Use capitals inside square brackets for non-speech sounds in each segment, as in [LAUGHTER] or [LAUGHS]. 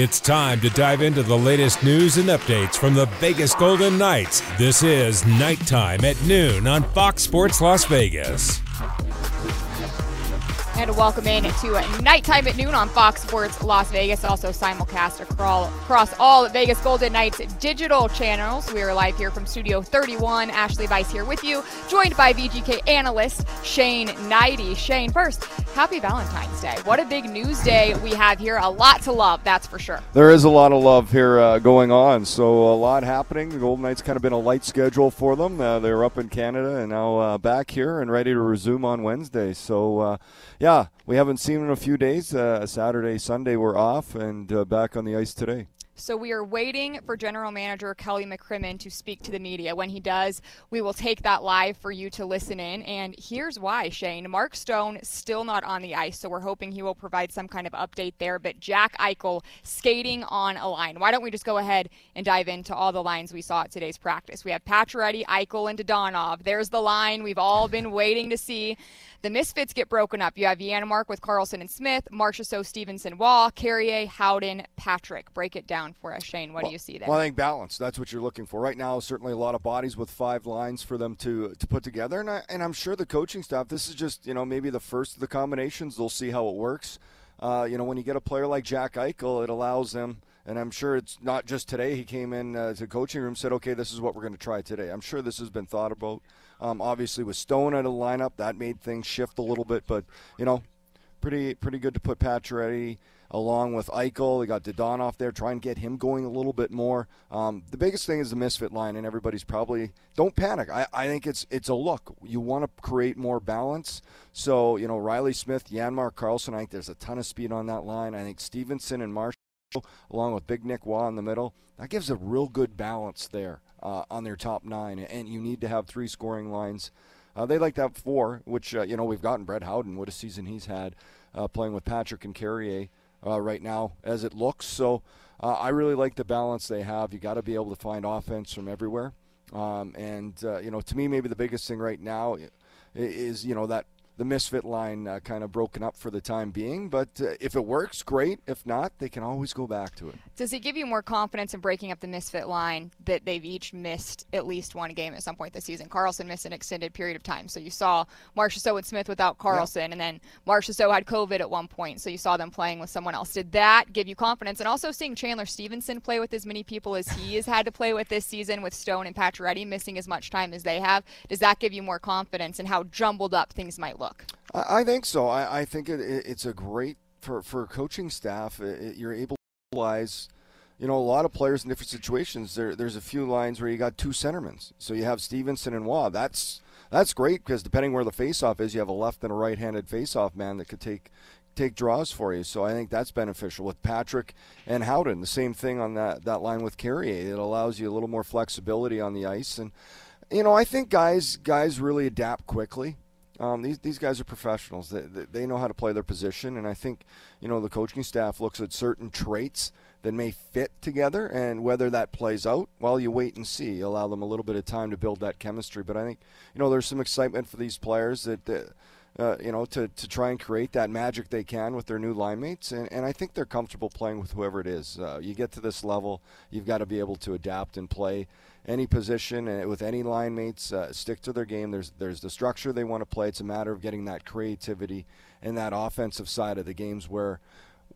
It's time to dive into the latest news and updates from the Vegas Golden Knights. This is Nighttime at Noon on Fox Sports Las Vegas. And welcome in to Nighttime at Noon on Fox Sports Las Vegas, also simulcast across all Vegas Golden Knights digital channels. We are live here from Studio 31. Ashley Weiss here with you, joined by VGK analyst Shane Hnidy. Shane, first, happy Valentine's Day. What a big news day we have here. A lot to love, that's for sure. There is a lot of love here uh, going on, so a lot happening. The Golden Knights kind of been a light schedule for them. Uh, they're up in Canada and now uh, back here and ready to resume on Wednesday. So, uh, yeah, we haven't seen in a few days. Uh, Saturday, Sunday, we're off and uh, back on the ice today. So we are waiting for General Manager Kelly McCrimmon to speak to the media. When he does, we will take that live for you to listen in. And here's why, Shane. Mark Stone still not on the ice, so we're hoping he will provide some kind of update there. But Jack Eichel skating on a line. Why don't we just go ahead and dive into all the lines we saw at today's practice? We have Pacioretty, Eichel, and Dadonov. There's the line we've all been waiting to see. The Misfits get broken up. You have Janmark with Karlsson and Smith, Marchessault, Stephenson, Roy, Carrier, Howden, Patrick. Break it down for us, Shane. What well, do you see there? Well, I think balance. That's what you're looking for. Right now, certainly a lot of bodies with five lines for them to to put together. And, I, and I'm sure the coaching staff, this is just, you know, maybe the first of the combinations. They'll see how it works. Uh, you know, when you get a player like Jack Eichel, it allows them – and I'm sure it's not just today. He came in uh, to the coaching room, said, "Okay, this is what we're going to try today." I'm sure this has been thought about. Um, obviously, with Stone out of the lineup, that made things shift a little bit. But you know, pretty pretty good to put Pacioretty along with Eichel. They got Dadonov there, try and get him going a little bit more. Um, the biggest thing is the misfit line, and everybody's probably don't panic. I, I think it's it's a look. You want to create more balance. So you know, Reilly Smith, Janmark Karlsson. I think there's a ton of speed on that line. I think Stephenson and Marsh along with Big Nick Roy in the middle. That gives a real good balance there uh, on their top nine, and you need to have three scoring lines. Uh, they like to have four, which uh, you know we've gotten Brett Howden. What a season he's had uh, playing with Patrick and Carrier uh, right now, as it looks. So uh, I really like the balance they have. You got to be able to find offense from everywhere, um, and you know to me maybe the biggest thing right now is you know that the misfit line uh, kind of broken up for the time being. But uh, if it works, great. If not, they can always go back to it. Does it give you more confidence in breaking up the misfit line that they've each missed at least one game at some point this season? Karlsson missed an extended period of time, so you saw Marchessault and Smith without Karlsson, yeah. and then Marchessault had COVID at one point, so you saw them playing with someone else. Did that give you confidence? And also seeing Chandler Stephenson play with as many people as he has had to play with this season, with Stone and Pacioretty missing as much time as they have, does that give you more confidence in how jumbled up things might look? I, think so. I, I think it, it's a great for for coaching staff. It, you're able to utilize you know, a lot of players in different situations. There, there's a few lines where you got two centermen. So you have Stephenson and Roy. That's that's great because depending where the faceoff is, you have a left and a right-handed faceoff man that could take take draws for you. So I think that's beneficial with Patrick and Howden. The same thing on that that line with Carrier. It allows you a little more flexibility on the ice, and you know, I think guys guys really adapt quickly. Um, these these guys are professionals. They, they, know how to play their position, and I think you know the coaching staff looks at certain traits that may fit together, and whether that plays out, well, you wait and see. Allow them a little bit of time to build that chemistry. But I think you know there's some excitement for these players that. that uh, you know, to, to try and create that magic they can with their new line mates. And, and I think they're comfortable playing with whoever it is. Uh, you get to this level, you've got to be able to adapt and play any position and with any line mates, uh, stick to their game. There's, there's the structure they want to play. It's a matter of getting that creativity and that offensive side of the games where,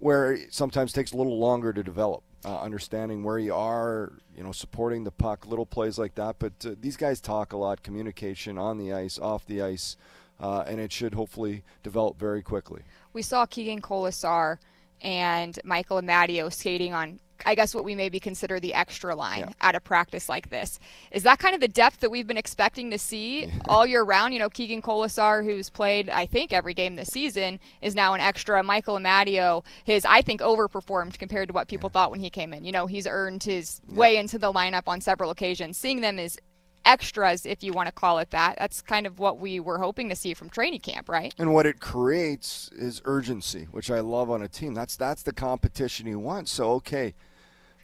where it sometimes takes a little longer to develop. Uh, understanding where you are, you know, supporting the puck, little plays like that. But uh, these guys talk a lot, communication on the ice, off the ice uh, and it should hopefully develop very quickly. We saw Keegan Kolesar and Michael Amadio skating on I guess what we maybe consider the extra line yeah. at a practice like this. Is that kind of the depth that we've been expecting to see [LAUGHS] all year round? You know, Keegan Kolesar, who's played, I think, every game this season, is now an extra. Michael Amadio, his, I think, overperformed compared to what people yeah. thought when he came in. You know, he's earned his yeah. way into the lineup on several occasions. Seeing them is extras, if you want to call it that. That's kind of what we were hoping to see from training camp, right? And what it creates is urgency, which I love on a team. That's that's the competition you want. So okay,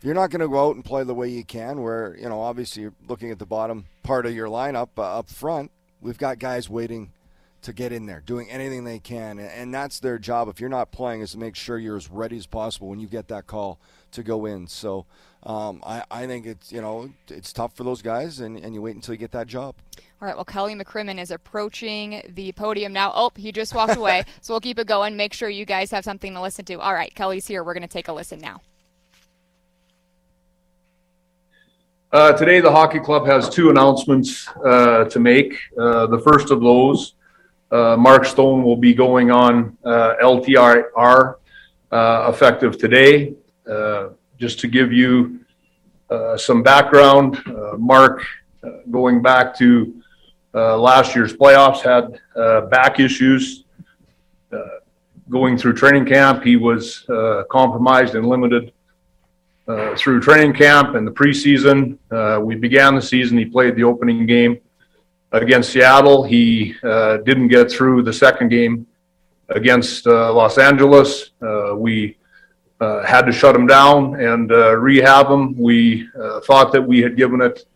you're not going to go out and play the way you can, where you know obviously you're looking at the bottom part of your lineup uh, up front. We've got guys waiting to get in there, doing anything they can, and that's their job. If you're not playing, is to make sure you're as ready as possible when you get that call to go in. So um, I, I think it's you know it's tough for those guys, and, and you wait until you get that job. All right. Well, Kelly McCrimmon is approaching the podium now. Oh, he just walked away. [LAUGHS] so we'll keep it going. Make sure you guys have something to listen to. All right, Kelly's here. We're going to take a listen now. Uh, today, the hockey club has two announcements uh, to make. Uh, the first of those, uh, Mark Stone will be going on uh, LTIR uh, effective today. just to give you some background, Mark, going back to last year's playoffs, had back issues. going through training camp, he was compromised and limited uh, through training camp and the preseason. Uh, we began the season. He played the opening game against Seattle. He uh, didn't get through the second game against uh, Los Angeles. Uh, we had to shut him down and rehab him. We thought that we had given it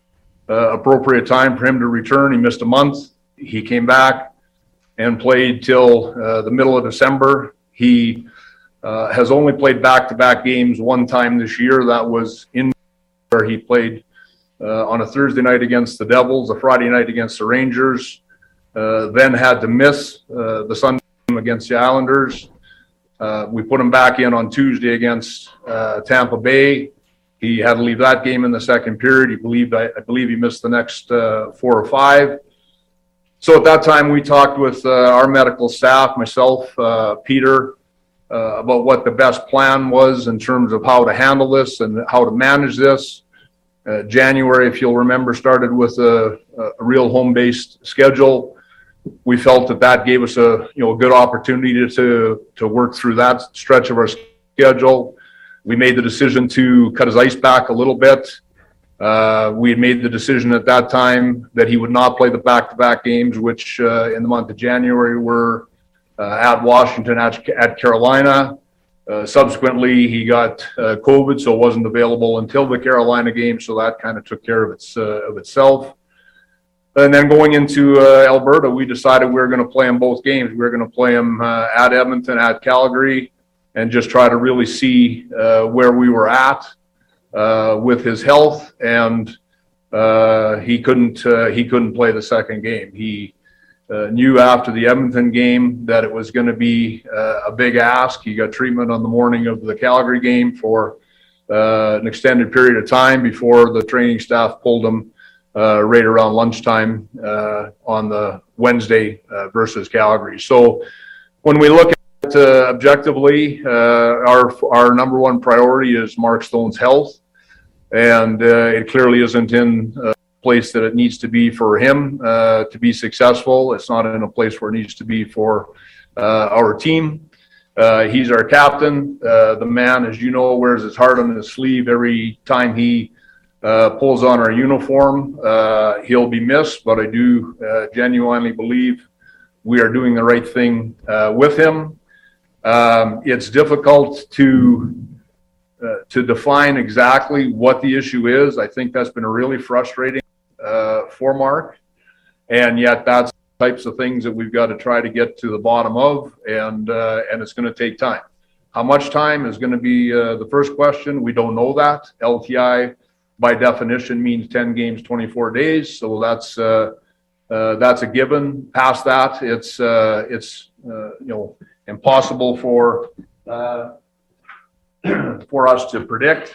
appropriate time for him to return. He missed a month. He came back and played till the middle of December. He uh, has only played back-to-back games one time this year. That was in where he played uh, on a Thursday night against the Devils, a Friday night against the Rangers, uh, then had to miss uh, the Sunday against the Islanders. Uh, we put him back in on Tuesday against uh, Tampa Bay. He had to leave that game in the second period. He believed, I, I believe, he missed the next four or five. So at that time, we talked with our medical staff, myself, Peter, uh, about what the best plan was in terms of how to handle this and how to manage this. Uh, January, if you'll remember, started with a, a real home-based schedule. We felt that that gave us a you know a good opportunity to to, work through that stretch of our schedule. We made the decision to cut his ice back a little bit. Uh, we had made the decision at that time that he would not play the back-to-back games, which uh, in the month of January were at Washington, at, at Carolina. Uh, subsequently, he got uh, COVID, so wasn't available until the Carolina game. So that kind of took care of its of itself. And then going into uh, Alberta, we decided we were going to play him both games. We were going to play him uh, at Edmonton, at Calgary, and just try to really see uh, where we were at with his health. And he couldn't he couldn't play the second game. He uh, knew after the Edmonton game that it was going to be uh, a big ask. He got treatment on the morning of the Calgary game for uh, an extended period of time before the training staff pulled him uh, right around lunchtime uh, on the Wednesday uh, versus Calgary. So when we look at objectively, our our number one priority is Mark Stone's health, and it clearly isn't in place that it needs to be for him uh, to be successful. It's not in a place where it needs to be for uh, our team. Uh, he's our captain. Uh, the man, as you know, wears his heart on his sleeve every time he uh, pulls on our uniform. Uh, he'll be missed, but I do genuinely believe we are doing the right thing with him. Um, it's difficult to uh, to define exactly what the issue is. I think that's been really frustrating uh, for Mark. And yet that's types of things that we've got to try to get to the bottom of, and uh, and it's going to take time. How much time is going to be uh, the first question? We don't know that. LTI, by definition, means 10 games, 24 days. So that's uh, uh, that's a given. Past that, it's uh, it's uh, you know impossible for [CLEARS THROAT] for us to predict.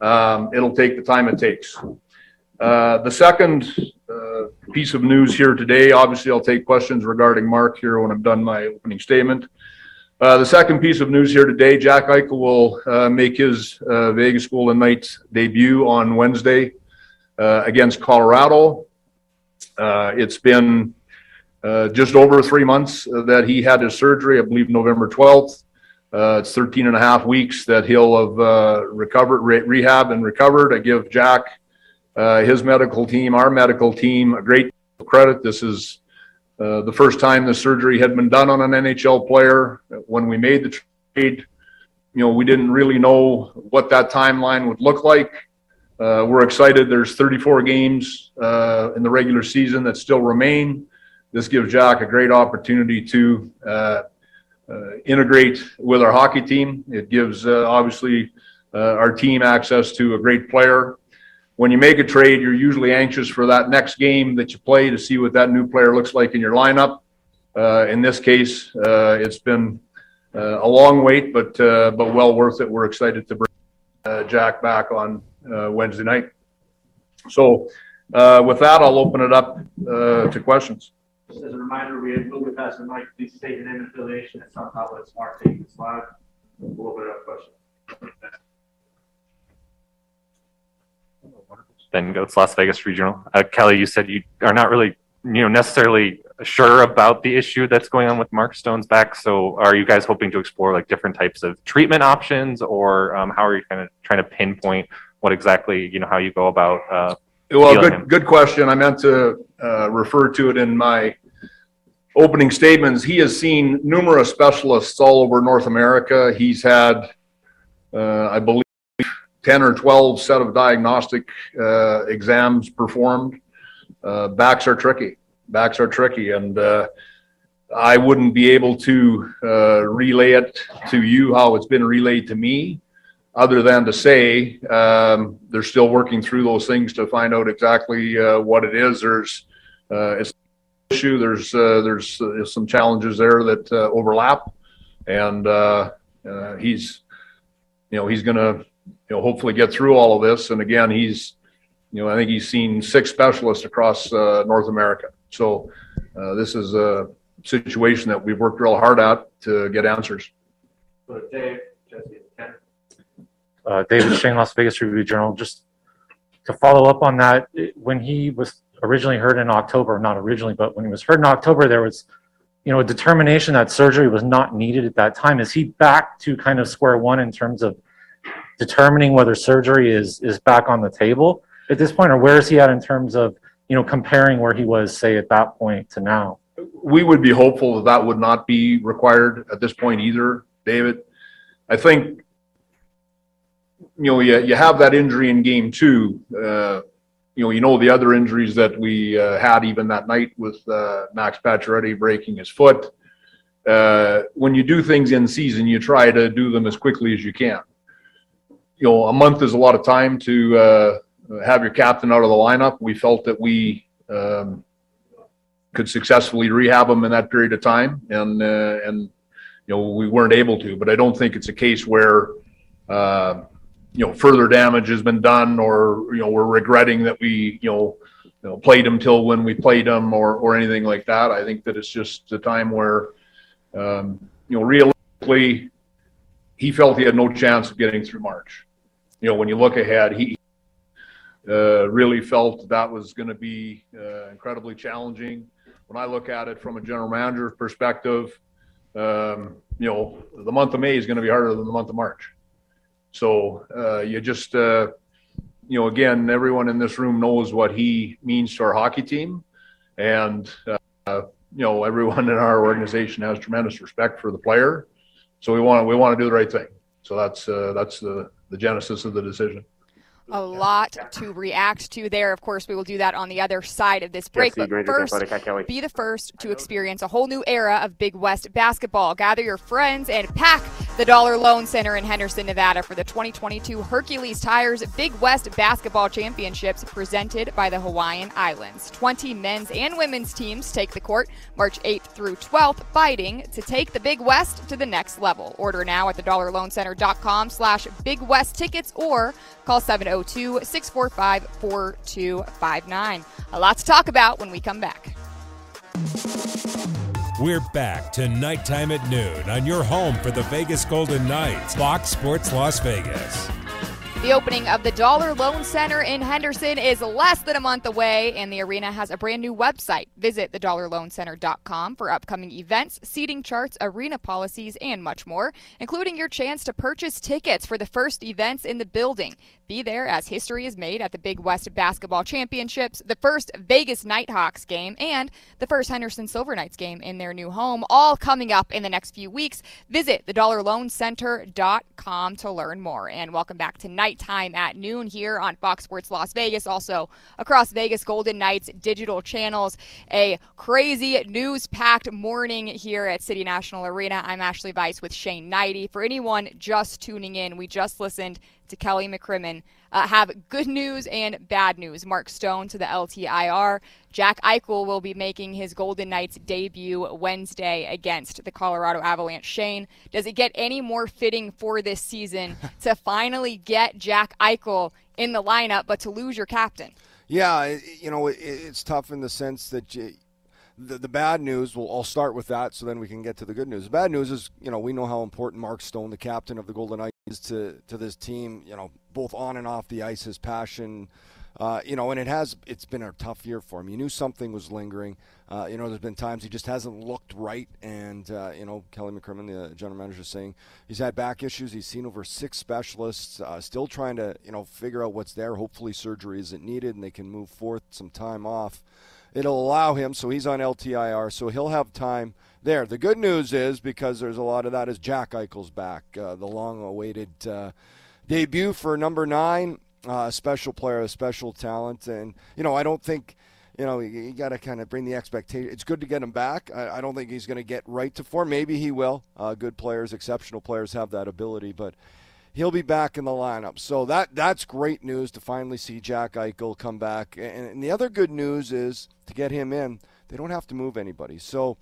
Um, it'll take the time it takes. Uh, the second uh, piece of news here today, obviously, I'll take questions regarding Mark here when I'm done my opening statement. Uh, the second piece of news here today, Jack Eichel will uh, make his uh, Vegas Golden Knights debut on Wednesday against Colorado. it's been just over three months that he had his surgery, I believe November 12th. it's 13 and a half weeks that he'll have recovered, re- rehab and recovered. I give Jack uh, his medical team, our medical team, a great credit. This is uh, the first time the surgery had been done on an NHL player. When we made the trade, you know, we didn't really know what that timeline would look like. Uh, we're excited. There's 34 games uh, in the regular season that still remain. this gives Jack a great opportunity to uh, integrate with our hockey team. It gives obviously our team access to a great player. When you make a trade, you're usually anxious for that next game that you play to see what that new player looks like in your lineup. Uh, in this case, uh, it's been uh, a long wait, but uh, but well worth it. We're excited to bring uh, Jack back on Wednesday night. So with that, I'll open it up to questions. Just as a reminder, we moved past the mic, please state your name and affiliation, and somehow let's mark taking live. We'll open it up question. Ben Gotz, Las Vegas Regional. Uh, Kelly, you said you are not really, you know, necessarily sure about the issue that's going on with Mark Stone's back. So, are you guys hoping to explore like different types of treatment options, or um, how are you kind of trying to pinpoint what exactly, you know, how you go about? Uh, well, good, him? good question. I meant to uh, refer to it in my opening statements, he has seen numerous specialists all over North America. He's had, uh, I believe, 10 or 12 set of diagnostic uh, exams performed. Uh, backs are tricky. Backs are tricky. And uh, I wouldn't be able to uh, relay it to you how it's been relayed to me, other than to say um, they're still working through those things to find out exactly uh, what it is. There's it's issue. There's uh, there's uh, some challenges there that uh, overlap, and uh, uh, he's you know he's going to you know hopefully get through all of this. And again, he's you know I think he's seen six specialists across uh, North America. So this is a situation that we've worked real hard at to get answers. So Dave, Jesse, Ken. David Schoen, Las Vegas Review Journal. Just to follow up on that, when he was originally heard in October, not originally, but when he was heard in October, there was, you know, a determination that surgery was not needed at that time. Is he back to kind of square one in terms of determining whether surgery is is back on the table at this point, or where is he at in terms of, you know, comparing where he was, say, at that point to now? We would be hopeful that that would not be required at this point either, David. I think, you know, you, you have that injury in game two. Uh, you know, you know the other injuries that we uh, had even that night with uh, Max Pacioretty breaking his foot. Uh, when you do things in season, you try to do them as quickly as you can. You know, a month is a lot of time to uh, have your captain out of the lineup. We felt that we um, could successfully rehab him in that period of time, and uh, and you know we weren't able to. But I don't think it's a case where uh, you know further damage has been done or you know we're regretting that we you know you know played him till when we played him or or anything like that i think that it's just a time where um, you know realistically he felt he had no chance of getting through march you know when you look ahead he uh, really felt that was going to be uh, incredibly challenging when i look at it from a general manager perspective um, you know the month of may is going to be harder than the month of march so uh, you just, uh, you know, again, everyone in this room knows what he means to our hockey team, and uh, you know, everyone in our organization has tremendous respect for the player. So we want we want to do the right thing. So that's uh, that's the the genesis of the decision a lot to react to there. Of course, we will do that on the other side of this break. But first, be the first to experience a whole new era of Big West basketball. Gather your friends and pack the Dollar Loan Center in Henderson, Nevada for the 2022 Hercules Tires Big West Basketball Championships presented by the Hawaiian Islands. 20 men's and women's teams take the court March 8th through 12th, fighting to take the Big West to the next level. Order now at thedollarloancenter.com slash Big West tickets or call 702 645 4259. A lot to talk about when we come back. We're back to nighttime at noon on your home for the Vegas Golden Knights, Fox Sports Las Vegas. The opening of the Dollar Loan Center in Henderson is less than a month away, and the arena has a brand new website. Visit thedollarloancenter.com for upcoming events, seating charts, arena policies, and much more, including your chance to purchase tickets for the first events in the building. Be there as history is made at the Big West Basketball Championships, the first Vegas Knight Hawks game, and the first Henderson Silver Knights game in their new home, all coming up in the next few weeks. Visit thedollarloancenter.com to learn more. And welcome back tonight nighttime at noon here on Fox Sports Las Vegas, also across Vegas Golden Knights digital channels. A crazy news packed morning here at City National Arena. I'm Ashley Weiss with Shane Hnidy. For anyone just tuning in, we just listened to Kelly McCrimmon uh, have good news and bad news. Mark Stone to the LTIR. Jack Eichel will be making his Golden Knights debut Wednesday against the Colorado Avalanche. Shane, does it get any more fitting for this season [LAUGHS] to finally get Jack Eichel in the lineup, but to lose your captain? Yeah, you know, it's tough in the sense that you, the, the bad news, well, I'll start with that so then we can get to the good news. The bad news is, you know, we know how important Mark Stone, the captain of the Golden Knights, is to, to this team, you know, both on and off the ice, his passion, uh, you know, and it has, it's been a tough year for him. You knew something was lingering. Uh, you know, there's been times he just hasn't looked right. And, uh, you know, Kelly McCrimmon, the general manager, is saying he's had back issues. He's seen over six specialists, uh, still trying to, you know, figure out what's there. Hopefully surgery isn't needed and they can move forth some time off it'll allow him. So he's on LTIR, so he'll have time there. The good news is because there's a lot of that is Jack Eichel's back, uh, the long-awaited uh, debut for number nine, uh, special player, a special talent, and you know I don't think. You know, you, you got to kind of bring the expectation. It's good to get him back. I, I don't think he's going to get right to form. Maybe he will. Uh, good players, exceptional players have that ability, but he'll be back in the lineup. So that that's great news to finally see Jack Eichel come back. And, and, the other good news is to get him in, they don't have to move anybody. So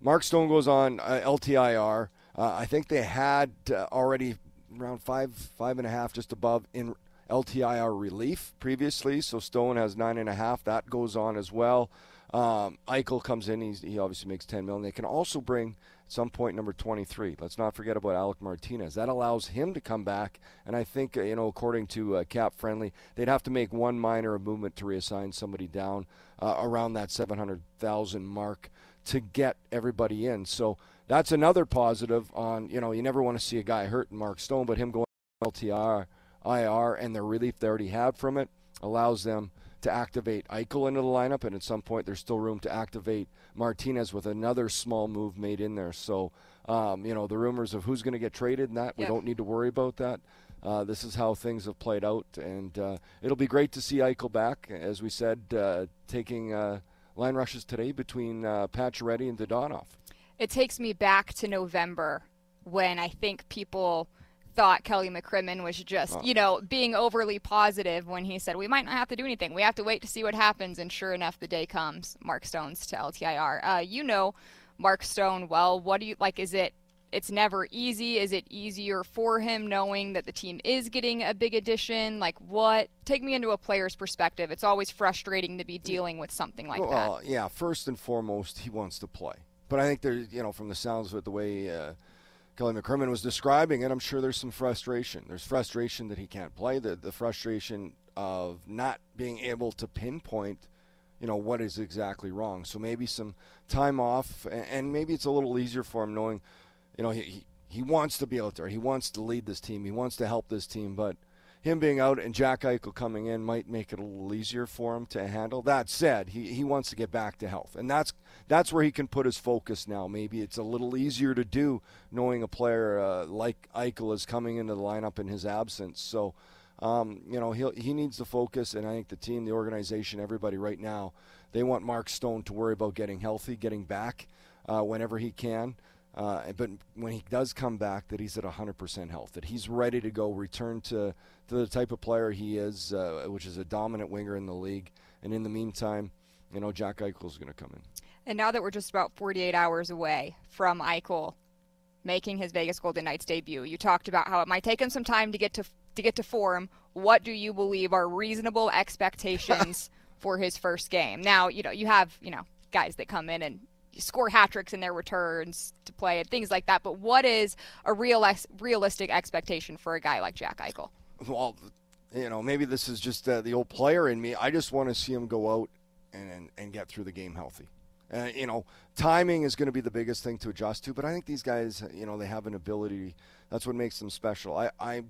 Mark Stone goes on uh, LTIR. Uh, I think they had uh, already around five five and a half, just above in LTIR relief previously. So Stone has nine and a half. That goes on as well. Um, Eichel comes in. He obviously makes 10 million. They can also bring some point number 23. Let's not forget about Alec Martinez. That allows him to come back, and I think uh, you know, according to uh, Cap Friendly, they'd have to make one minor movement to reassign somebody down uh, around that 700,000 mark to get everybody in. So that's another positive. On you know, you never want to see a guy hurt Mark Stone, but him going LTR, IR, and the relief they already had from it allows them to activate Eichel into the lineup, and at some point there's still room to activate Martinez with another small move made in there. So, um, you know, the rumors of who's going to get traded and that, we don't need to worry about that. Uh, this is how things have played out, and uh, it'll be great to see Eichel back. As we said, uh, taking uh, line rushes today between uh, Pacioretty and Dadonov. It takes me back to November when I think people – thought Kelly McCrimmon was just, oh. you know, being overly positive when he said, we might not have to do anything. We have to wait to see what happens. And sure enough, the day comes, Mark Stone's to LTIR. Uh, you know Mark Stone well. What do you like? Is it, it's never easy? Is it easier for him knowing that the team is getting a big addition? Like, what? Take me into a player's perspective. It's always frustrating to be dealing with something like well, that. Well, yeah, first and foremost, he wants to play. But I think there's, you know, from the sounds of it, the way, uh, Kelly McCrimmon was describing it, I'm sure there's some frustration. There's frustration that he can't play, the, the frustration of not being able to pinpoint, you know, what is exactly wrong. So maybe some time off, and, and maybe it's a little easier for him knowing, you know, he, he, he wants to be out there. He wants to lead this team. He wants to help this team, but – him being out and Jack Eichel coming in might make it a little easier for him to handle. That said, he, he wants to get back to health, and that's that's where he can put his focus now. Maybe it's a little easier to do knowing a player uh, like Eichel is coming into the lineup in his absence. So, um, you know, he he needs the focus, and I think the team, the organization, everybody right now, they want Mark Stone to worry about getting healthy, getting back uh, whenever he can. Uh, but when he does come back, that he's at 100% health, that he's ready to go, return to, to the type of player he is, uh, which is a dominant winger in the league. And in the meantime, you know, Jack Eichel is going to come in. And now that we're just about 48 hours away from Eichel making his Vegas Golden Knights debut, you talked about how it might take him some time to get to to get to form. What do you believe are reasonable expectations [LAUGHS] for his first game? Now, you know, you have you know guys that come in and score hat tricks in their returns to play and things like that. But what is a real realistic expectation for a guy like Jack Eichel? Well, you know, maybe this is just uh, the old player in me. I just want to see him go out and, and, and get through the game healthy. Uh, you know, timing is going to be the biggest thing to adjust to, but I think these guys, you know, they have an ability. That's what makes them special. I, I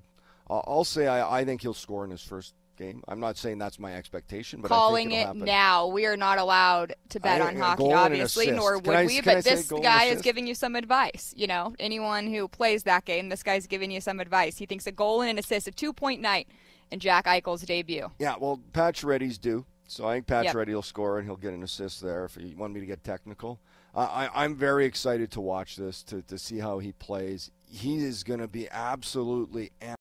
I'll say I, I think he'll score in his first game. I'm not saying that's my expectation, but calling I think it happen. now. We are not allowed to bet I- on hockey, goal and an obviously, nor would I- we. But this guy is giving you some advice. You know, anyone who plays that game, this guy's giving you some advice. He thinks a goal and an assist, a two-point night in Jack Eichel's debut. Yeah, well, Pacioretty's due, so I think Pacioretty Yep. will score and he'll get an assist there. If you want me to get technical, uh, I, I'm very excited to watch this to, to see how he plays. He is going to be absolutely amped.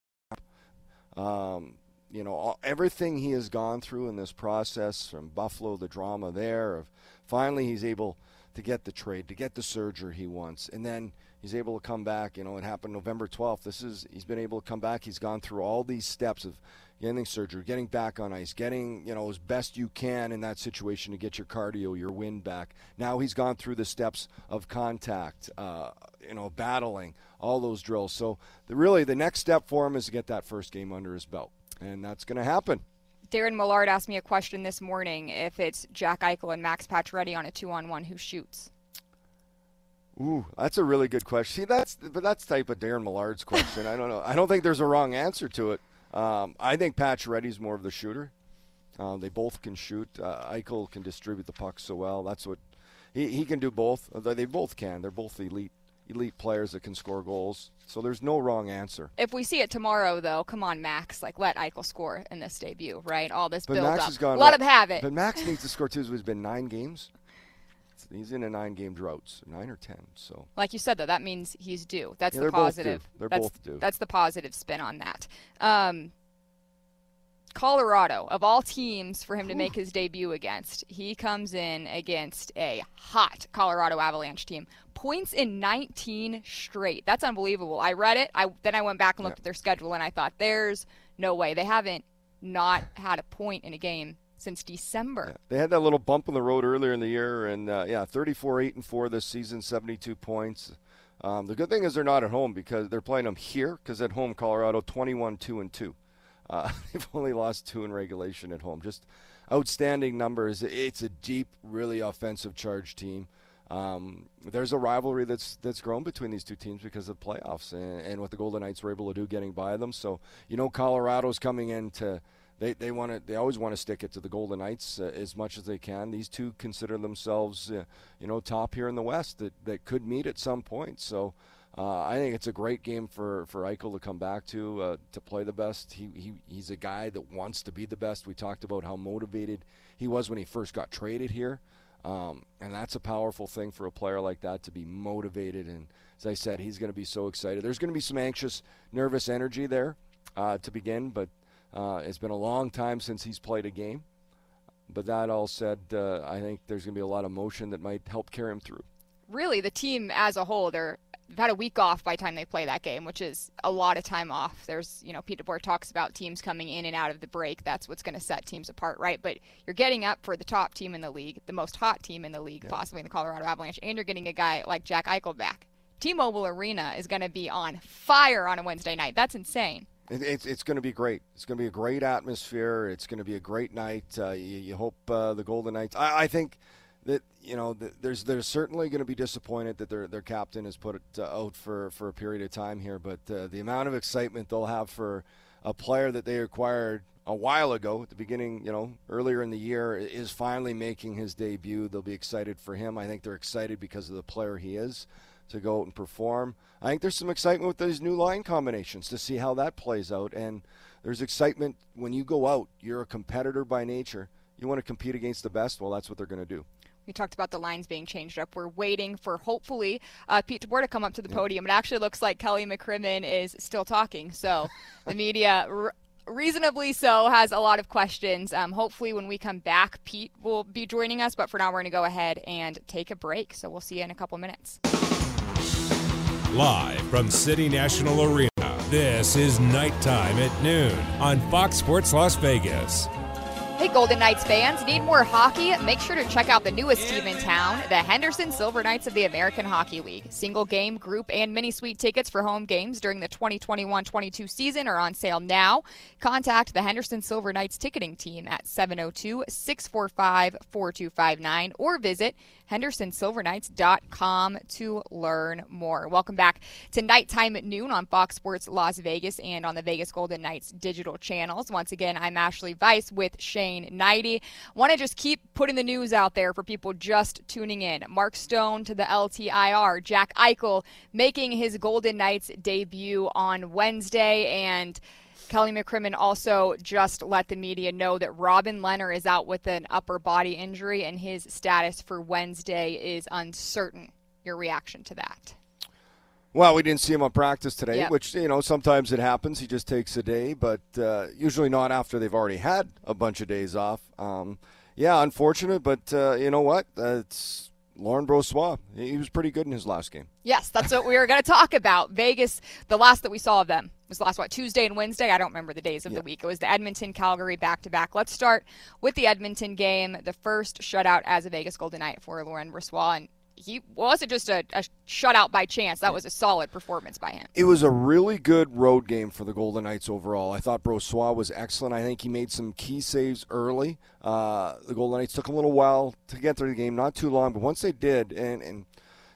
Um, you know, all, everything he has gone through in this process from Buffalo, the drama there of finally he's able to get the trade, to get the surgery he wants, and then he's able to come back. You know, it happened November 12th. This is he's been able to come back. He's gone through all these steps of getting surgery, getting back on ice, getting you know as best you can in that situation to get your cardio, your wind back. Now he's gone through the steps of contact, uh, you know, battling all those drills. So the, really, the next step for him is to get that first game under his belt, and that's going to happen. Darren Millard asked me a question this morning: if it's Jack Eichel and Max Pacioretty on a two-on-one, who shoots? Ooh, that's a really good question. See, that's but that's type of Darren Millard's question. I don't know. I don't think there's a wrong answer to it. Um, I think Pacioretty's more of the shooter. Uh, they both can shoot. Uh, Eichel can distribute the puck so well. That's what he, he can do both. They both can. They're both elite elite players that can score goals. So there's no wrong answer. If we see it tomorrow, though, come on, Max, like let Eichel score in this debut, right? All this But build Max up. has gone. Let what- him have it. But Max needs to score too. It's been nine games. He's in a nine game drought, so nine or ten. So Like you said, though, that means he's due. That's Yeah, the they're both due. positive. They're that's, both due. That's the positive spin on that. Um, Colorado, of all teams for him to make his debut against, he comes in against a hot Colorado Avalanche team. Points in 19 straight. That's unbelievable. I read it. I then I went back and looked Yeah. at their schedule and I thought, there's no way they haven't not had a point in a game since December. Yeah. They had that little bump in the road earlier in the year, and uh, yeah, 34, 8 and 4 this season, 72 points. Um, the good thing is they're not at home because they're playing them here. Because at home, Colorado 21, 2 and 2. Uh, [LAUGHS] they've only lost two in regulation at home. Just outstanding numbers. It's a deep, really offensive charged team. Um, there's a rivalry that's that's grown between these two teams because of the playoffs and, and what the Golden Knights were able to do getting by them. So you know Colorado's coming in to they they want to they always want to stick it to the Golden Knights uh, as much as they can. These two consider themselves uh, you know top here in the West that that could meet at some point. So. Uh, I think it's a great game for, for Eichel to come back to uh, to play the best. He, he he's a guy that wants to be the best. We talked about how motivated he was when he first got traded here, um, and that's a powerful thing for a player like that to be motivated. And as I said, he's going to be so excited. There's going to be some anxious, nervous energy there uh, to begin, but uh, it's been a long time since he's played a game. But that all said, uh, I think there's going to be a lot of motion that might help carry him through. really the team as a whole they're they've had a week off by the time they play that game which is a lot of time off there's you know Pete DeBoer talks about teams coming in and out of the break that's what's going to set teams apart right but you're getting up for the top team in the league the most hot team in the league possibly in the Colorado Avalanche and you're getting a guy like Jack Eichel back T-Mobile Arena is going to be on fire on a Wednesday night that's insane It, it's it's going to be great. It's going to be a great atmosphere. It's going to be a great night. Uh, you, you hope uh, the Golden Knights. I, I think you know th- there's there's certainly going to be disappointed that their their captain has put it uh, out for for a period of time here. But uh, the amount of excitement they'll have for a player that they acquired a while ago at the beginning, you know, earlier in the year, is finally making his debut. They'll be excited for him. I think they're excited because of the player he is to go out and perform. I think there's some excitement with those new line combinations to see how that plays out. And there's excitement when you go out. You're a competitor by nature. You want to compete against the best. Well, that's what they're going to do. We talked about the lines being changed up. We're waiting for hopefully uh, Pete DeBoer to come up to the podium. It actually looks like Kelly McCrimmon is still talking. So [LAUGHS] the media, r- reasonably so, has a lot of questions. Um, hopefully, when we come back, Pete will be joining us. But for now, we're going to go ahead and take a break. So we'll see you in a couple minutes. Live from City National Arena, this is Nighttime at Noon on Fox Sports Las Vegas. Hey, Golden Knights fans, need more hockey? Make sure to check out the newest team in town, the Henderson Silver Knights of the American Hockey League. Single game, group, and mini suite tickets for home games during the 2021 22 season are on sale now. Contact the Henderson Silver Knights ticketing team at 702 645 4259 or visit hendersonsilverknights.com to learn more. Welcome back to Nighttime at Noon on Fox Sports Las Vegas and on the Vegas Golden Knights digital channels. Once again, I'm Ashley Weiss with Shane Hnidy. Want to just keep putting the news out there for people just tuning in. Mark Stone to the LTIR, Jack Eichel making his Golden Knights debut on Wednesday, and Kelly McCrimmon also just let the media know that Robin Lehner is out with an upper body injury and his status for Wednesday is uncertain. Your reaction to that? Well, we didn't see him on practice today, Yep. which you know sometimes it happens. He just takes a day, but uh, usually not after they've already had a bunch of days off. Um, yeah, unfortunate, but uh, you know what? Uh, it's Laurent Brossoit. He was pretty good in his last game. Yes, that's what we were going to talk about. Vegas, the last that we saw of them was last, what, Tuesday and Wednesday? I don't remember the days of the week. It was the Edmonton Calgary back to back. Let's start with the Edmonton game, the first shutout as a Vegas Golden Knight for Laurent Brossoit. And he wasn't just a, a shutout by chance, that was a solid performance by him. It was a really good road game for the Golden Knights overall. I thought Brossoit was excellent. I think he made some key saves early. Uh, the Golden Knights took a little while to get through the game, not too long, but once they did, and, and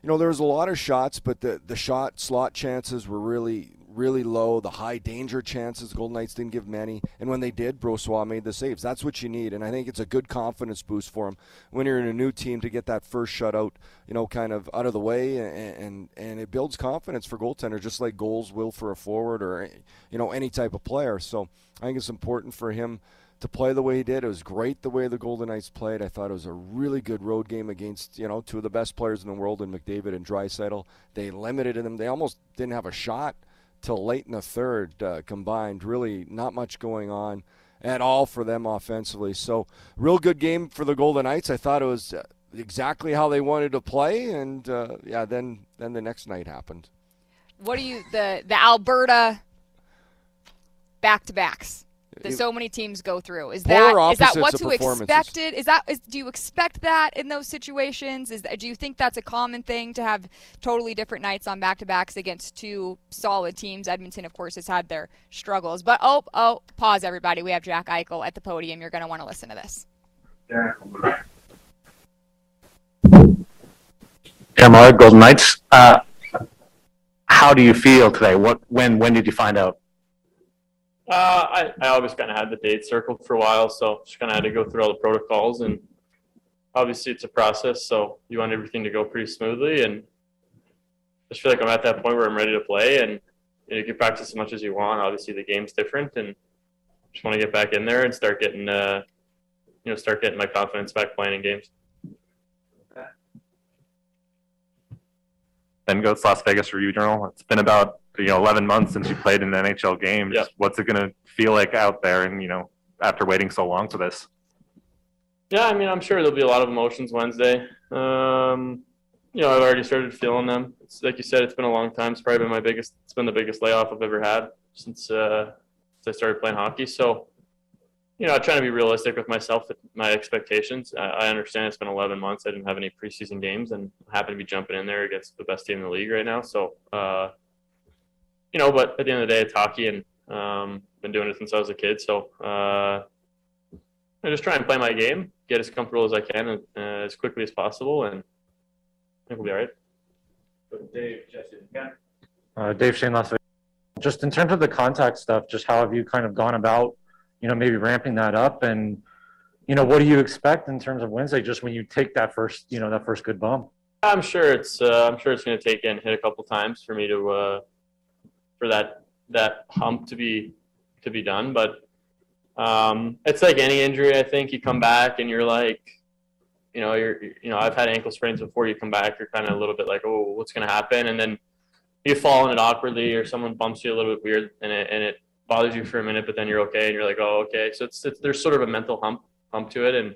you know there was a lot of shots, but the the shot slot chances were really really low. The high danger chances, the Golden Knights didn't give many, and when they did, Brossoit made the saves. That's what you need, and I think it's a good confidence boost for him when you're in a new team to get that first shutout, you know, kind of out of the way, and and, and it builds confidence for goaltenders, just like goals will for a forward or you know any type of player. So I think it's important for him to play the way he did. It was great the way the Golden Knights played. I thought it was a really good road game against, you know, two of the best players in the world in McDavid and Draisaitl. They limited them. They almost didn't have a shot till late in the third uh, combined. Really not much going on at all for them offensively. So real good game for the Golden Knights. I thought it was uh, exactly how they wanted to play, and uh, yeah, then then the next night happened. What do you, the, the Alberta back to backs? That It- so many teams go through. Is that is that what what's of to performances. expected? Is that is, do you expect that in those situations? Is that, do you think that's a common thing to have totally different nights on back to backs against two solid teams? Edmonton, of course, has had their struggles. But oh oh, pause everybody. We have Jack Eichel at the podium. You're going to want to listen to this. Yeah, Mark, Golden Knights. Uh, how do you feel today? What, when, when did you find out? Uh, I, I always kind of had the date circled for a while, so just kind of had to go through all the protocols. And obviously, it's a process, so you want everything to go pretty smoothly. And I just feel like I'm at that point where I'm ready to play, and you, know, you can practice as much as you want. Obviously, the game's different, and just want to get back in there and start getting, uh, you know, start getting my confidence back playing in games. Then goes Las Vegas Review Journal. It's been about you know 11 months since you played in an NHL game. Just What's it going to feel like out there? And you know, after waiting so long for this. Yeah, I mean, I'm sure there'll be a lot of emotions Wednesday. Um, you know, I've already started feeling them. It's like you said, it's been a long time. It's probably been my biggest. It's been the biggest layoff I've ever had since uh, since I started playing hockey. So, you know, I'm trying to be realistic with myself, my expectations. I, I understand it's been 11 months. I didn't have any preseason games, and I happen to be jumping in there against the best team in the league right now. So, uh, you know, but at the end of the day, it's hockey, and um, been doing it since I was a kid. So. Uh, I just try and play my game, get as comfortable as I can, and uh, as quickly as possible, and I think we'll be all right. Dave, Jesse, Ken. Uh, Dave Schoen, Las Vegas. Just in terms of the contact stuff, just how have you kind of gone about, you know, maybe ramping that up, and you know, what do you expect in terms of Wednesday? Just when you take that first, you know, that first good bump. I'm sure it's uh, I'm sure it's going to take and hit a couple times for me to uh, for that that hump to be to be done, but um, it's like any injury. I think you come back and you're like, you know, you're you know I've had ankle sprains before. You come back, you're kind of a little bit like, oh, what's going to happen? And then you fall in it awkwardly, or someone bumps you a little bit weird, and it and it bothers you for a minute, but then you're okay, and you're like, oh, okay. So it's, it's there's sort of a mental hump hump to it, and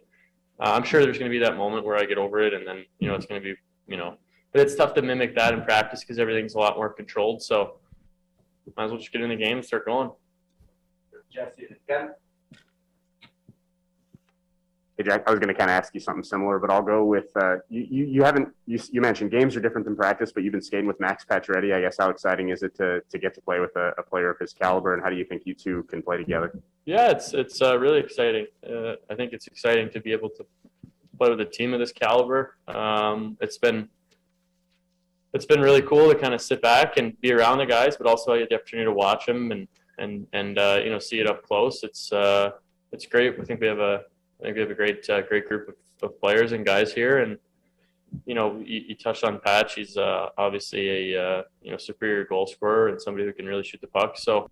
uh, I'm sure there's going to be that moment where I get over it, and then you know it's going to be you know, but it's tough to mimic that in practice because everything's a lot more controlled. So might as well just get in the game and start going. Jesse, Ken. Hey Jack, I was going to kind of ask you something similar, but I'll go with uh, you, you. You haven't you, you mentioned games are different than practice, but you've been skating with Max Pacioretty. I guess how exciting is it to to get to play with a, a player of his caliber, and how do you think you two can play together? Yeah, it's it's uh, really exciting. Uh, I think it's exciting to be able to play with a team of this caliber. Um, it's been it's been really cool to kind of sit back and be around the guys, but also I get the opportunity to watch them and and and uh, you know see it up close. It's uh, it's great. I think we have a I think we have a great uh, great group of, of players and guys here, and you know you, you touched on Patch. He's uh, obviously a uh, you know superior goal scorer and somebody who can really shoot the puck. So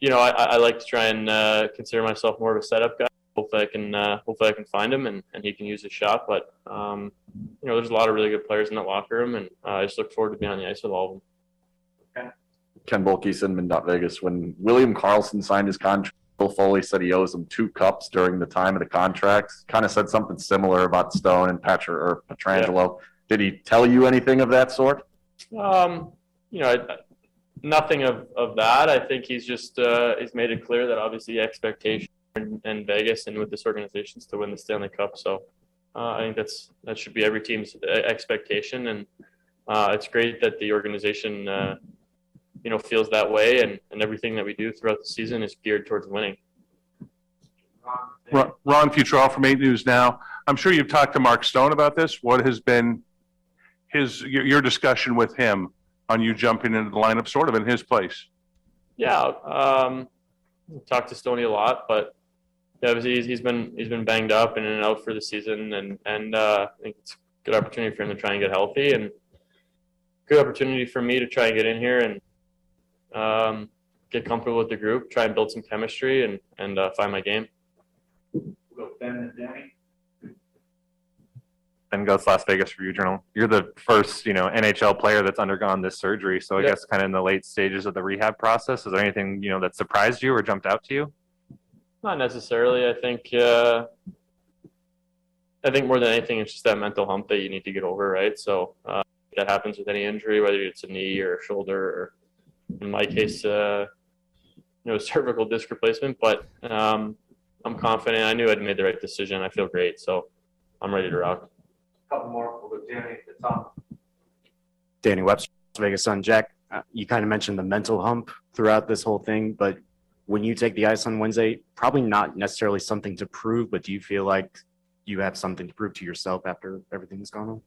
you know I, I like to try and uh, consider myself more of a setup guy. Hopefully I can uh, hopefully I can find him and, and he can use his shot. But um, you know there's a lot of really good players in that locker room, and uh, I just look forward to being on the ice with all of them. Ken Boehlke, SinBin Vegas. When William Karlsson signed his contract, Bill Foley said he owes him two cups during the time of the contract. Kind of said something similar about Stone and Petr or Pietrangelo. Did he tell you anything of that sort? Um, you know, I- nothing of, of that. I think he's just uh, he's made it clear that obviously the expectation in, in Vegas and with this organization is to win the Stanley Cup. So uh, I think that's that should be every team's uh, expectation, and uh, it's great that the organization uh, you know feels that way, and, and everything that we do throughout the season is geared towards winning. Ron Ron Futrell from 8 News Now. I'm sure you've talked to Mark Stone about this. What has been his, your, your discussion with him on you jumping into the lineup sort of in his place? Yeah, um, talked to Stoney a lot, but yeah, obviously he's, he's been he's been banged up and in and out for the season, and and uh, I think it's a good opportunity for him to try and get healthy, and good opportunity for me to try and get in here and um, get comfortable with the group, try and build some chemistry, and and uh, find my game. Go Ben and Danny. Ben Gotz Las Vegas Review Journal. You're the first, you know, NHL player that's undergone this surgery. So I Yeah. guess kind of in the late stages of the rehab process, is there anything, you know, that surprised you or jumped out to you? Not necessarily. I think uh, I think more than anything, it's just that mental hump that you need to get over, right? So uh, that happens with any injury, whether it's a knee or a shoulder, or in my case, uh, you know, [LAUGHS] cervical disc replacement. But um, I'm confident. I knew I'd made the right decision. I feel great, so I'm ready to rock. Couple more, we'll go Danny, at the top. Danny Webster, Las Vegas Sun. Jack, uh, you kind of mentioned the mental hump throughout this whole thing, but when you take the ice on Wednesday, probably not necessarily something to prove, but do you feel like you have something to prove to yourself after everything that's gone on?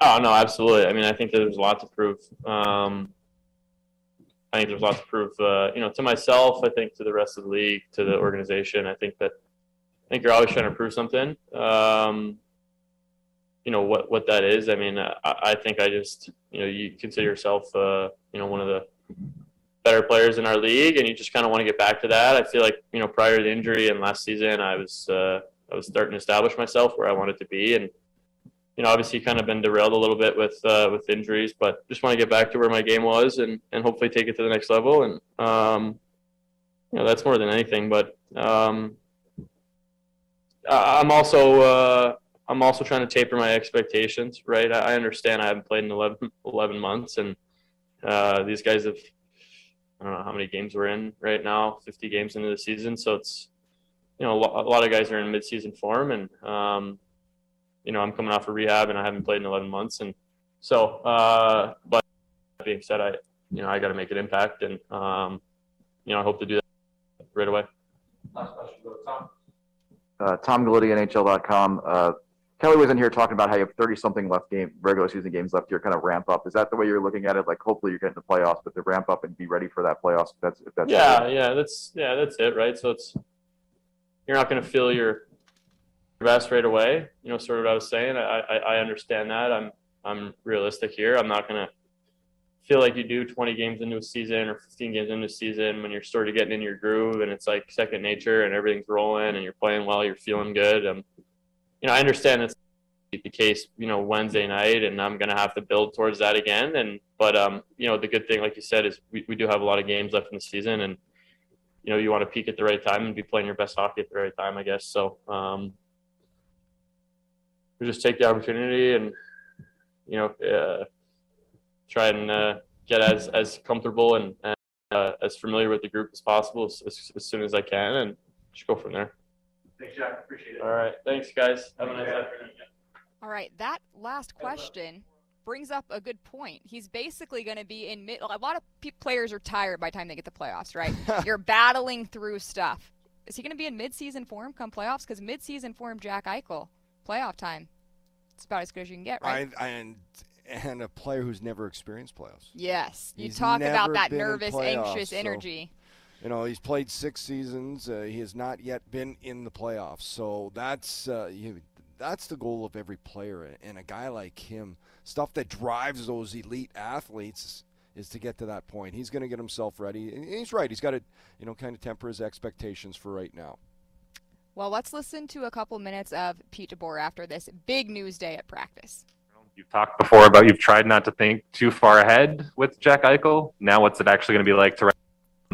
Oh no, absolutely. I mean, I think there's a lot to prove. Um, I think there's a lot to prove. Uh, you know, to myself. I think to the rest of the league, to the organization. I think that I think you're always trying to prove something. Um, you know what what that is. I mean, I, I think I just you know you consider yourself uh, you know one of the better players in our league, and you just kind of want to get back to that. I feel like you know prior to the injury and last season, I was uh, I was starting to establish myself where I wanted to be, and you know obviously kind of been derailed a little bit with uh, with injuries, but just want to get back to where my game was, and and hopefully take it to the next level, and um, you know that's more than anything, but um, I'm also uh, I'm also trying to taper my expectations, right? I I understand I haven't played in 11, 11 months, and uh, these guys have I don't know how many games we're in right now, 50 games into the season. So it's, you know, a lot of guys are in mid-season form, and um, you know, I'm coming off of rehab and I haven't played in 11 months, and so, uh, but that being said, I, you know, I got to make an impact, and um, you know, I hope to do that right away. Last question, go Tom. Uh, Tom Gulitti, NHL.com. Uh, Kelly was in here talking about how you have 30 something left game, regular season games left here, kind of ramp up. Is that the way you're looking at it? Like, hopefully you're getting the playoffs, but to ramp up and be ready for that playoffs. If that's, if that's, Yeah, yeah, that's yeah, that's it, right? So it's you're not going to feel your best right away. You know, sort of what I was saying. I, I I understand that. I'm I'm realistic here. I'm not going to feel like you do 20 games into a season or 15 games into a season when you're sort of getting in your groove and it's like second nature and everything's rolling and you're playing well, you're feeling good. Um, you know, I understand it's the case, you know, Wednesday night, and I'm going to have to build towards that again. And but um, you know, the good thing, like you said, is we, we do have a lot of games left in the season, and you know, you want to peak at the right time and be playing your best hockey at the right time, I guess. So um, we just take the opportunity and you know, uh, try and uh, get as as comfortable and, and uh, as familiar with the group as possible as, as, as soon as I can, and just go from there. Thanks, Jack. Appreciate it. All right. Thanks, guys. Have a nice afternoon. All right, that last question brings up a good point. He's basically going to be in mid. A lot of pe- players are tired by the time they get the playoffs, right? [LAUGHS] You're battling through stuff. Is he going to be in mid-season form come playoffs? Because mid-season form, Jack Eichel, playoff time, it's about as good as you can get, right? I, and and a player who's never experienced playoffs. yes, you He's talk about that nervous, playoffs, anxious so- energy. You know, he's played six seasons. Uh, he has not yet been in the playoffs. So that's uh, you, that's the goal of every player. And a guy like him, stuff that drives those elite athletes is to get to that point. He's going to get himself ready. And he's right. He's got to, you know, kind of temper his expectations for right now. Well, let's listen to a couple minutes of Pete DeBoer after this big news day at practice. You've talked before about you've tried not to think too far ahead with Jack Eichel. Now, what's it actually going to be like to run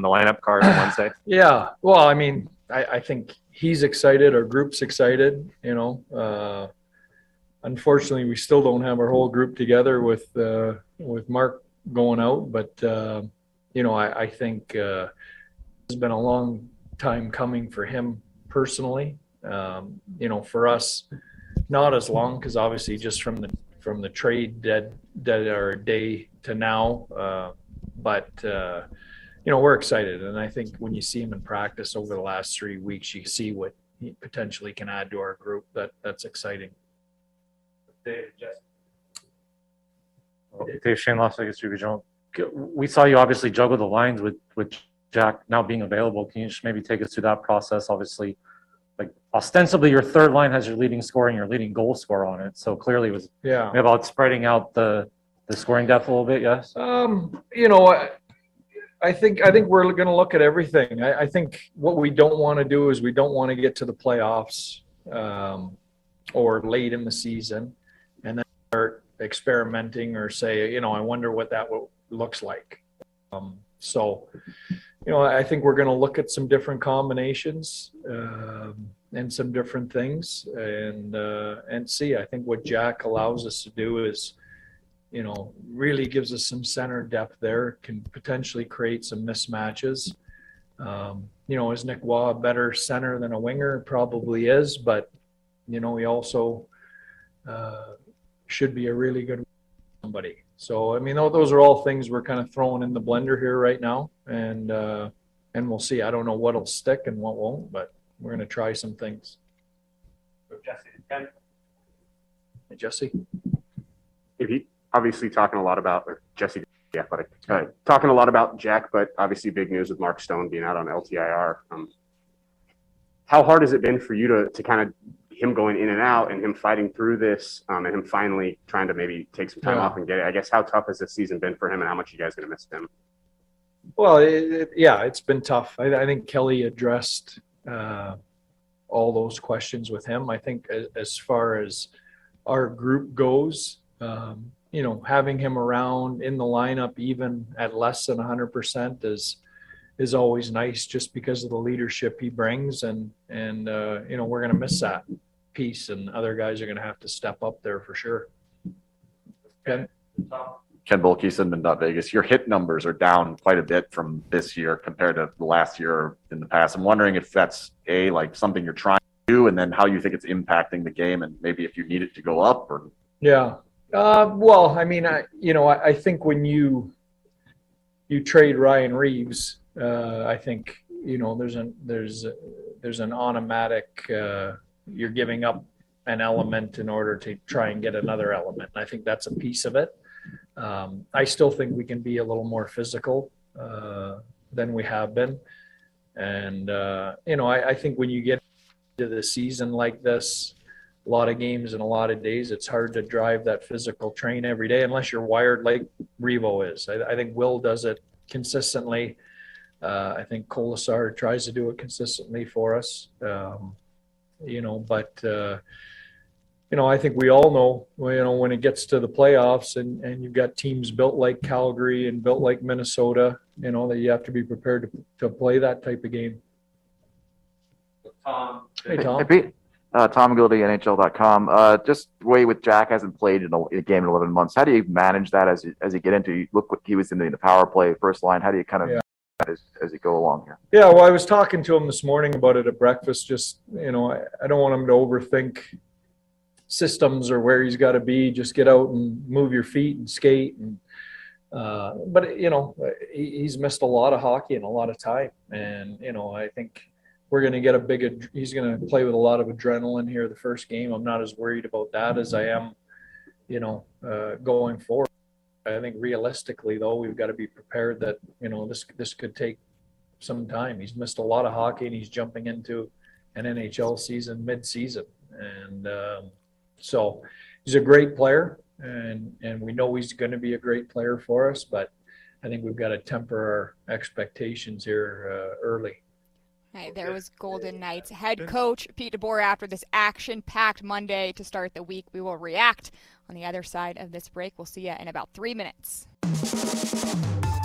the lineup card on Wednesday? [SIGHS] Yeah, well, I mean, I, I think he's excited. Our group's excited. You know, uh, unfortunately, we still don't have our whole group together with uh, with Mark going out. But uh, you know, I, I think uh, it's been a long time coming for him personally. Um, you know, for us, not as long because obviously just from the from the trade dead dead or day to now. Uh, but uh, you know, we're excited, and I think when you see him in practice over the last three weeks, you see what he potentially can add to our group. That that's exciting. Dave, Jesse. Dave Schoen, Las Vegas Regional. We saw you obviously juggle the lines with, with Jack now being available. Can you just maybe take us through that process? Obviously, like ostensibly your third line has your leading scorer and your leading goal scorer on it. So clearly it was Yeah. about spreading out the, the scoring depth a little bit, yes? Um, you know, I, think I think we're going to look at everything. I, I think what we don't want to do is we don't want to get to the playoffs um, or late in the season and then start experimenting or say, you know, I wonder what that wo- looks like. Um, so, you know, I think we're going to look at some different combinations um, and some different things and uh, and see. I think what Jack allows us to do is you know, really gives us some center depth there, can potentially create some mismatches. Um, you know, is Nick Roy a better center than a winger? Probably is, but, you know, he also uh, should be a really good somebody. So, I mean, those are all things we're kind of throwing in the blender here right now, and uh, and we'll see. I don't know what'll stick and what won't, but we're going to try some things. Jesse, Ken. Hey, Jesse. if you obviously talking a lot about or Jesse the athletic uh, talking a lot about Jack, but obviously big news with Mark Stone being out on LTIR. Um, how hard has it been for you to to kind of him going in and out and him fighting through this um, and him finally trying to maybe take some time Yeah. off and get it? I guess how tough has this season been for him and how much you guys gonna miss him? Well, it, it, yeah, it's been tough. I, I think Kelly addressed uh, all those questions with him. I think as, as far as our group goes, um, you know, having him around in the lineup, even at less than 100%, is is always nice, just because of the leadership he brings, and and uh, you know, we're gonna miss that piece, and other guys are gonna have to step up there for sure. Ken? Ken Boehlke, Dot Vegas. Your hit numbers are down quite a bit from this year compared to the last year in the past. I'm wondering if that's a like something you're trying to do, and then how you think it's impacting the game, and maybe if you need it to go up or Yeah. Uh, well, I mean, I, you know, I, I think when you, you trade Ryan Reaves, uh, I think, you know, there's an, there's, there's an automatic, uh, you're giving up an element in order to try and get another element. I think that's a piece of it. Um, I still think we can be a little more physical, uh, than we have been. And, uh, you know, I, I think when you get to the season like this, a lot of games and a lot of days, it's hard to drive that physical train every day unless you're wired like Revo is. I, I think Will does it consistently. Uh, I think Kolesar tries to do it consistently for us. Um, you know, but uh, you know, I think we all know, you know, when it gets to the playoffs and, and you've got teams built like Calgary and built like Minnesota, you know, that you have to be prepared to, to play that type of game. Tom. Hey, Tom. Hey, Pete. Uh, Tom Gulitti, NHL.com. Uh, just way with Jack hasn't played in a, a game in 11 months. How do you manage that as you, as you get into? You look, what he was in the, the power play first line. How do you kind of Yeah. as, as you go along here. Yeah, well, I was talking to him this morning about it at breakfast. Just you know, I, I don't want him to overthink systems or where he's got to be. Just get out and move your feet and skate. And uh, but you know, he, he's missed a lot of hockey and a lot of time. And you know, I think we're going to get a big. ad- He's going to play with a lot of adrenaline here the first game. I'm not as worried about that as I am, you know, uh, going forward. I think realistically, though, we've got to be prepared that you know this this could take some time. He's missed a lot of hockey, and he's jumping into an NHL season mid-season, and um, so he's a great player, and and we know he's going to be a great player for us. But I think we've got to temper our expectations here uh, early. Hey, oh, there was Golden Knights head coach Pete DeBoer after this action-packed Monday to start the week. We will react on the other side of this break. We'll see you in about three minutes.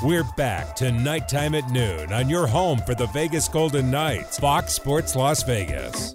We're back to nighttime at noon on your home for the Vegas Golden Knights, Fox Sports Las Vegas.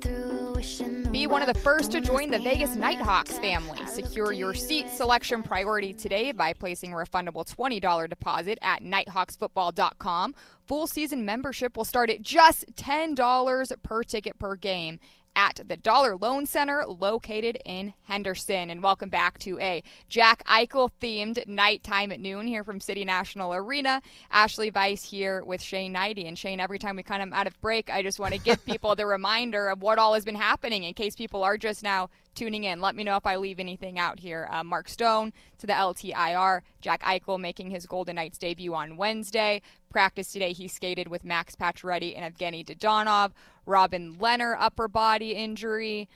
Be one of the first to join the Vegas Knight Hawks family. Secure your seat selection priority today by placing a refundable $20 deposit at nighthawksfootball.com. Full season membership will start at just $10 per ticket per game at the Dollar Loan Center located in Henderson. And welcome back to a Jack Eichel themed nighttime at noon here from City National Arena. Ashley Weiss here with Shane Hnidy. And Shane, every time we kind of out of break, I just want to give people the [LAUGHS] reminder of what all has been happening in case people are just now tuning in. Let me know if I leave anything out here. Uh, Mark Stone to the LTIR. Jack Eichel making his Golden Knights debut on Wednesday. Practice today, he skated with Max Pacioretty and Evgeny Dadonov. Robin Lehner upper body injury.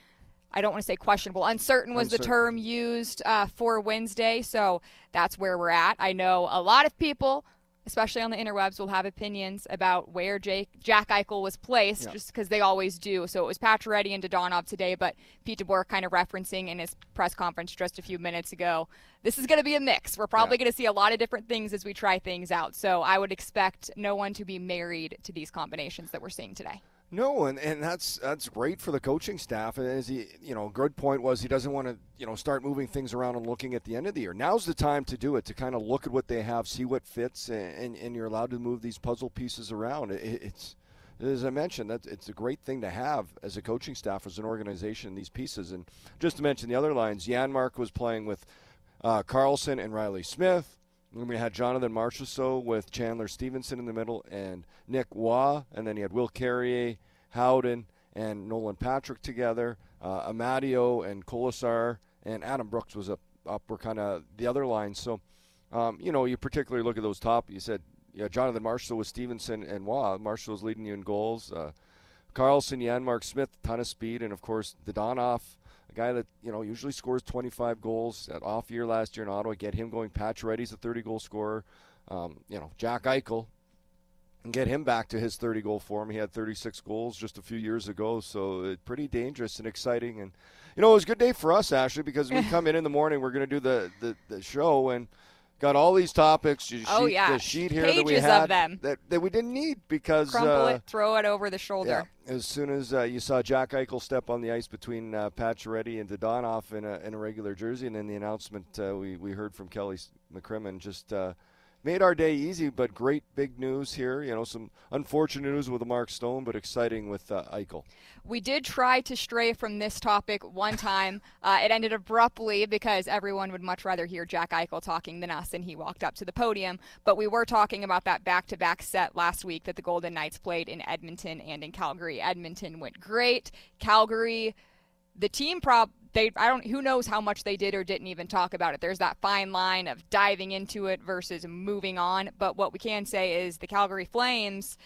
I don't want to say questionable. Uncertain was the term used uh, for Wednesday, so that's where we're at. I know a lot of people, especially on the interwebs, will have opinions about where Jake, Jack Eichel was placed, Yeah. just because they always do. So it was Pacioretty and Dadonov today, but Pete DeBoer kind of referencing in his press conference just a few minutes ago. This is going to be a mix. We're probably going to see a lot of different things as we try things out. So I would expect no one to be married to these combinations that we're seeing today. No, and, and that's that's great for the coaching staff. And as he, you know, good point was he doesn't want to, you know, start moving things around and looking at the end of the year. Now's the time to do it to kind of look at what they have, see what fits, and, and, you're allowed to move these puzzle pieces around. It, it's as I mentioned, that it's a great thing to have as a coaching staff, as an organization, these pieces. And just to mention the other lines, Janmark was playing with uh, Karlsson and Reilly Smith. And we had Jonathan Marchessault with Chandler Stephenson in the middle and Nick Roy. And then you had Will Carrier, Howden, and Nolan Patrick together. Uh, Amadio and Kolesar and Adam Brooks was up, up were kind of the other lines. So, um, you know, you particularly look at those top. You said, yeah, Jonathan Marchessault with Stephenson and Roy. Marchessault's leading you in goals. Uh, Karlsson, Janmark Smith, ton of speed, and of course Dadonov, a guy that you know usually scores 25 goals. That off year last year in Ottawa, get him going. Pacioretty's a 30 goal scorer. Um, you know Jack Eichel, and get him back to his 30 goal form. He had 36 goals just a few years ago, so uh, pretty dangerous and exciting. And you know it was a good day for us Ashley because we [LAUGHS] come in in the morning. We're going to do the, the the show and. Got all these topics. The sheet, Oh, yeah. the sheet here that we Pages of had them. that, that we didn't need because Crumple uh, it, throw it over the shoulder. yeah. As soon as uh, you saw Jack Eichel step on the ice between uh, Pacioretty and Dadonov in a, in a regular jersey, and then the announcement uh, we, we heard from Kelly McCrimmon just uh, made our day easy, but great big news here. You know, some unfortunate news with Mark Stone, but exciting with uh, Eichel. We did try to stray from this topic one time. [LAUGHS] Uh, it ended abruptly because everyone would much rather hear Jack Eichel talking than us, and he walked up to the podium. But we were talking about that back to back set last week that the Golden Knights played in Edmonton and in Calgary. Edmonton went great. Calgary, the team prob they I don't who knows how much they did or didn't even talk about it. There's that fine line of diving into it versus moving on. But what we can say is the Calgary Flames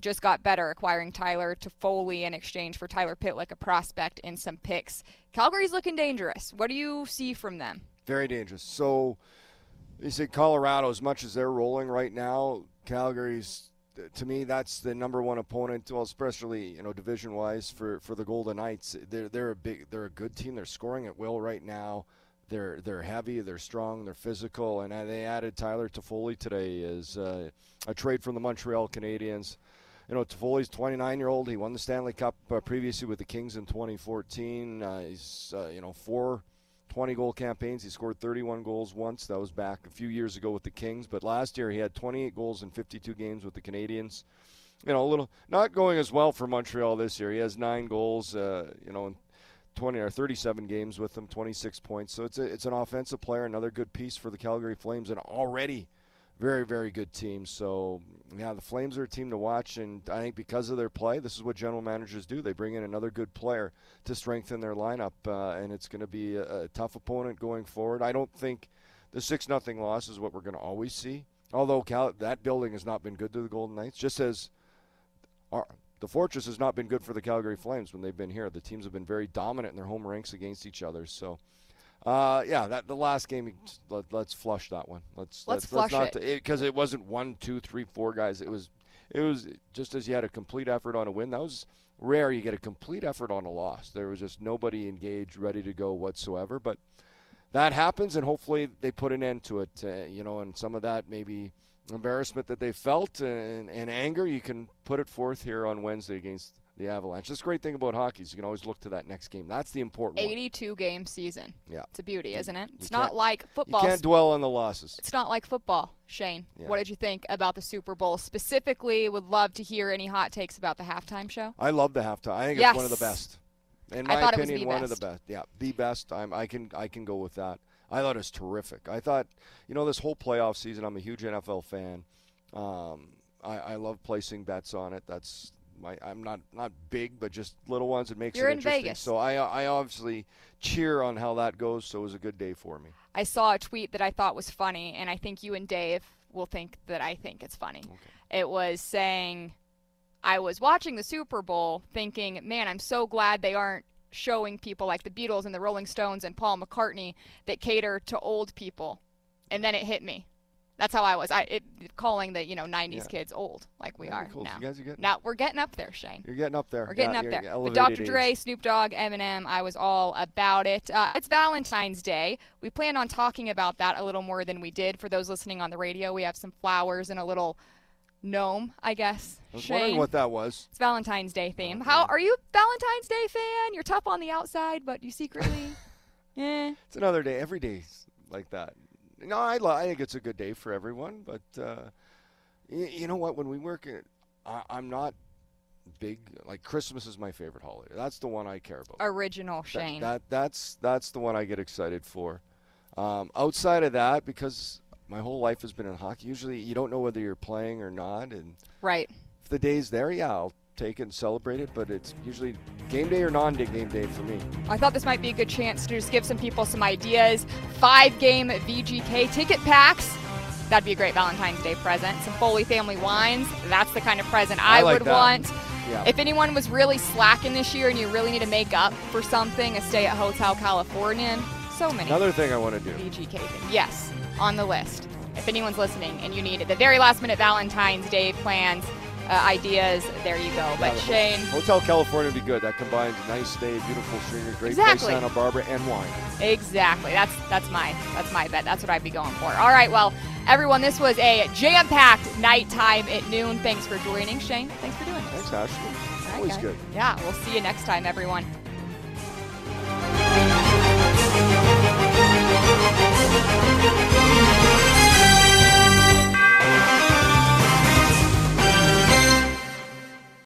just got better, acquiring Tyler Toffoli in exchange for Tyler Pitlick, a prospect, and some picks. Calgary's looking dangerous. What do you see from them? Very dangerous. So, you said Colorado, as much as they're rolling right now, Calgary's, to me, that's the number one opponent. Well, especially you know division wise for, for the Golden Knights. They're they're a big, they're a good team. They're scoring at will right now. They're they're heavy, they're strong, they're physical, and they added Tyler Toffoli today as uh, a trade from the Montreal Canadiens. You know, Toffoli's 29 year old. He won the Stanley Cup uh, previously with the Kings in 2014. Uh, he's uh, you know four 20 goal campaigns. He scored 31 goals once. That was back a few years ago with the Kings. But last year he had 28 goals in 52 games with the Canadiens. You know, a little not going as well for Montreal this year. He has nine goals. Uh, you know, in 20 or 37 games with them, 26 points. So it's a, it's an offensive player, another good piece for the Calgary Flames, and already very very good team. So yeah, the Flames are a team to watch, and I think because of their play, this is what general managers do. They bring in another good player to strengthen their lineup, uh, and it's going to be a, a, tough opponent going forward. I don't think the six nothing loss is what we're going to always see. Although Cal- that building has not been good to the Golden Knights, just as our, the Fortress has not been good for the Calgary Flames when they've been here. The teams have been very dominant in their home ranks against each other. So. Uh, yeah, that the last game. Let, us flush that one. Let's let's, let's flush let's it because it, it, wasn't one, two, three, four guys. It was it was just as you had a complete effort on a win. That was rare. You get a complete effort on a loss. There was just nobody engaged, ready to go whatsoever. But that happens, and hopefully they put an end to it. Uh, you know, and some of that maybe embarrassment that they felt and, and anger, you can put it forth here on Wednesday against the Avalanche. That's the great thing about hockey is you can always look to that next game. That's the important 82 one. game season. Yeah. It's a beauty, isn't it? It's not like football. You can't dwell on the losses. It's not like football. Shane, yeah. what did you think about the Super Bowl? Specifically, would love to hear any hot takes about the halftime show. I love the halftime. I think yes. it's one of the best. In my opinion, one of the best. Yeah, the best. I'm, I can I can go with that. I thought it was terrific. I thought, you know, this whole playoff season, I'm a huge NFL fan. Um, I, I love placing bets on it. That's my, I'm not not big, but just little ones. It makes You're it in interesting. Vegas. So I I obviously cheer on how that goes. So it was a good day for me. I saw a tweet that I thought was funny, and I think you and Dave will think that I think it's funny. Okay. It was saying, I was watching the Super Bowl, thinking, man, I'm so glad they aren't showing people like the Beatles and the Rolling Stones and Paul McCartney that cater to old people. And then it hit me. That's how I was. I it, calling the you know '90s Yeah. kids old, like we Yeah, are cool. now. You guys are getting- now we're getting up there, Shane. You're getting up there. We're getting Yeah, up there. Elevated Dr. Dre, Snoop Dogg, Eminem, I was all about it. Uh, it's Valentine's Day. We plan on talking about that a little more than we did. For those listening on the radio, we have some flowers and a little gnome, I guess. I was Shane. wondering what that was. It's Valentine's Day theme. How are you, Valentine's Day fan? You're tough on the outside, but you secretly, yeah. [LAUGHS] It's another day. Every day's like that. No, I, I think it's a good day for everyone. But uh, y- you know what? When we work, at, I, I'm not big. Like Christmas is my favorite holiday. That's the one I care about. Original That- Shane. That, that's that's the one I get excited for. Um, outside of that, because my whole life has been in hockey. Usually, you don't know whether you're playing or not, and right. if the day's there, yeah, I'll take it and celebrate it. But it's usually game day or non day game day for me. I thought this might be a good chance to just give some people some ideas. Five game VGK ticket packs. That'd be a great Valentine's Day present. Some Foley family wines. That's the kind of present I, I like would that. want. Yeah. If anyone was really slacking this year and you really need to make up for something, a stay at Hotel Californian. So many. Another thing I want to do. VGK. Yes, on the list. If anyone's listening and you need it, the very last minute Valentine's Day plans, uh, ideas, there you go. But Shane. Hotel California would be good. That combines nice stay, beautiful scenery, great exactly. place, Santa Barbara, and wine. Exactly. That's that's my that's my bet. That's what I'd be going for. All right. Well, everyone, this was a jam-packed nighttime at noon. Thanks for joining, Shane. Thanks for doing this. Thanks, Ashley. Always good. Yeah. We'll see you next time, everyone.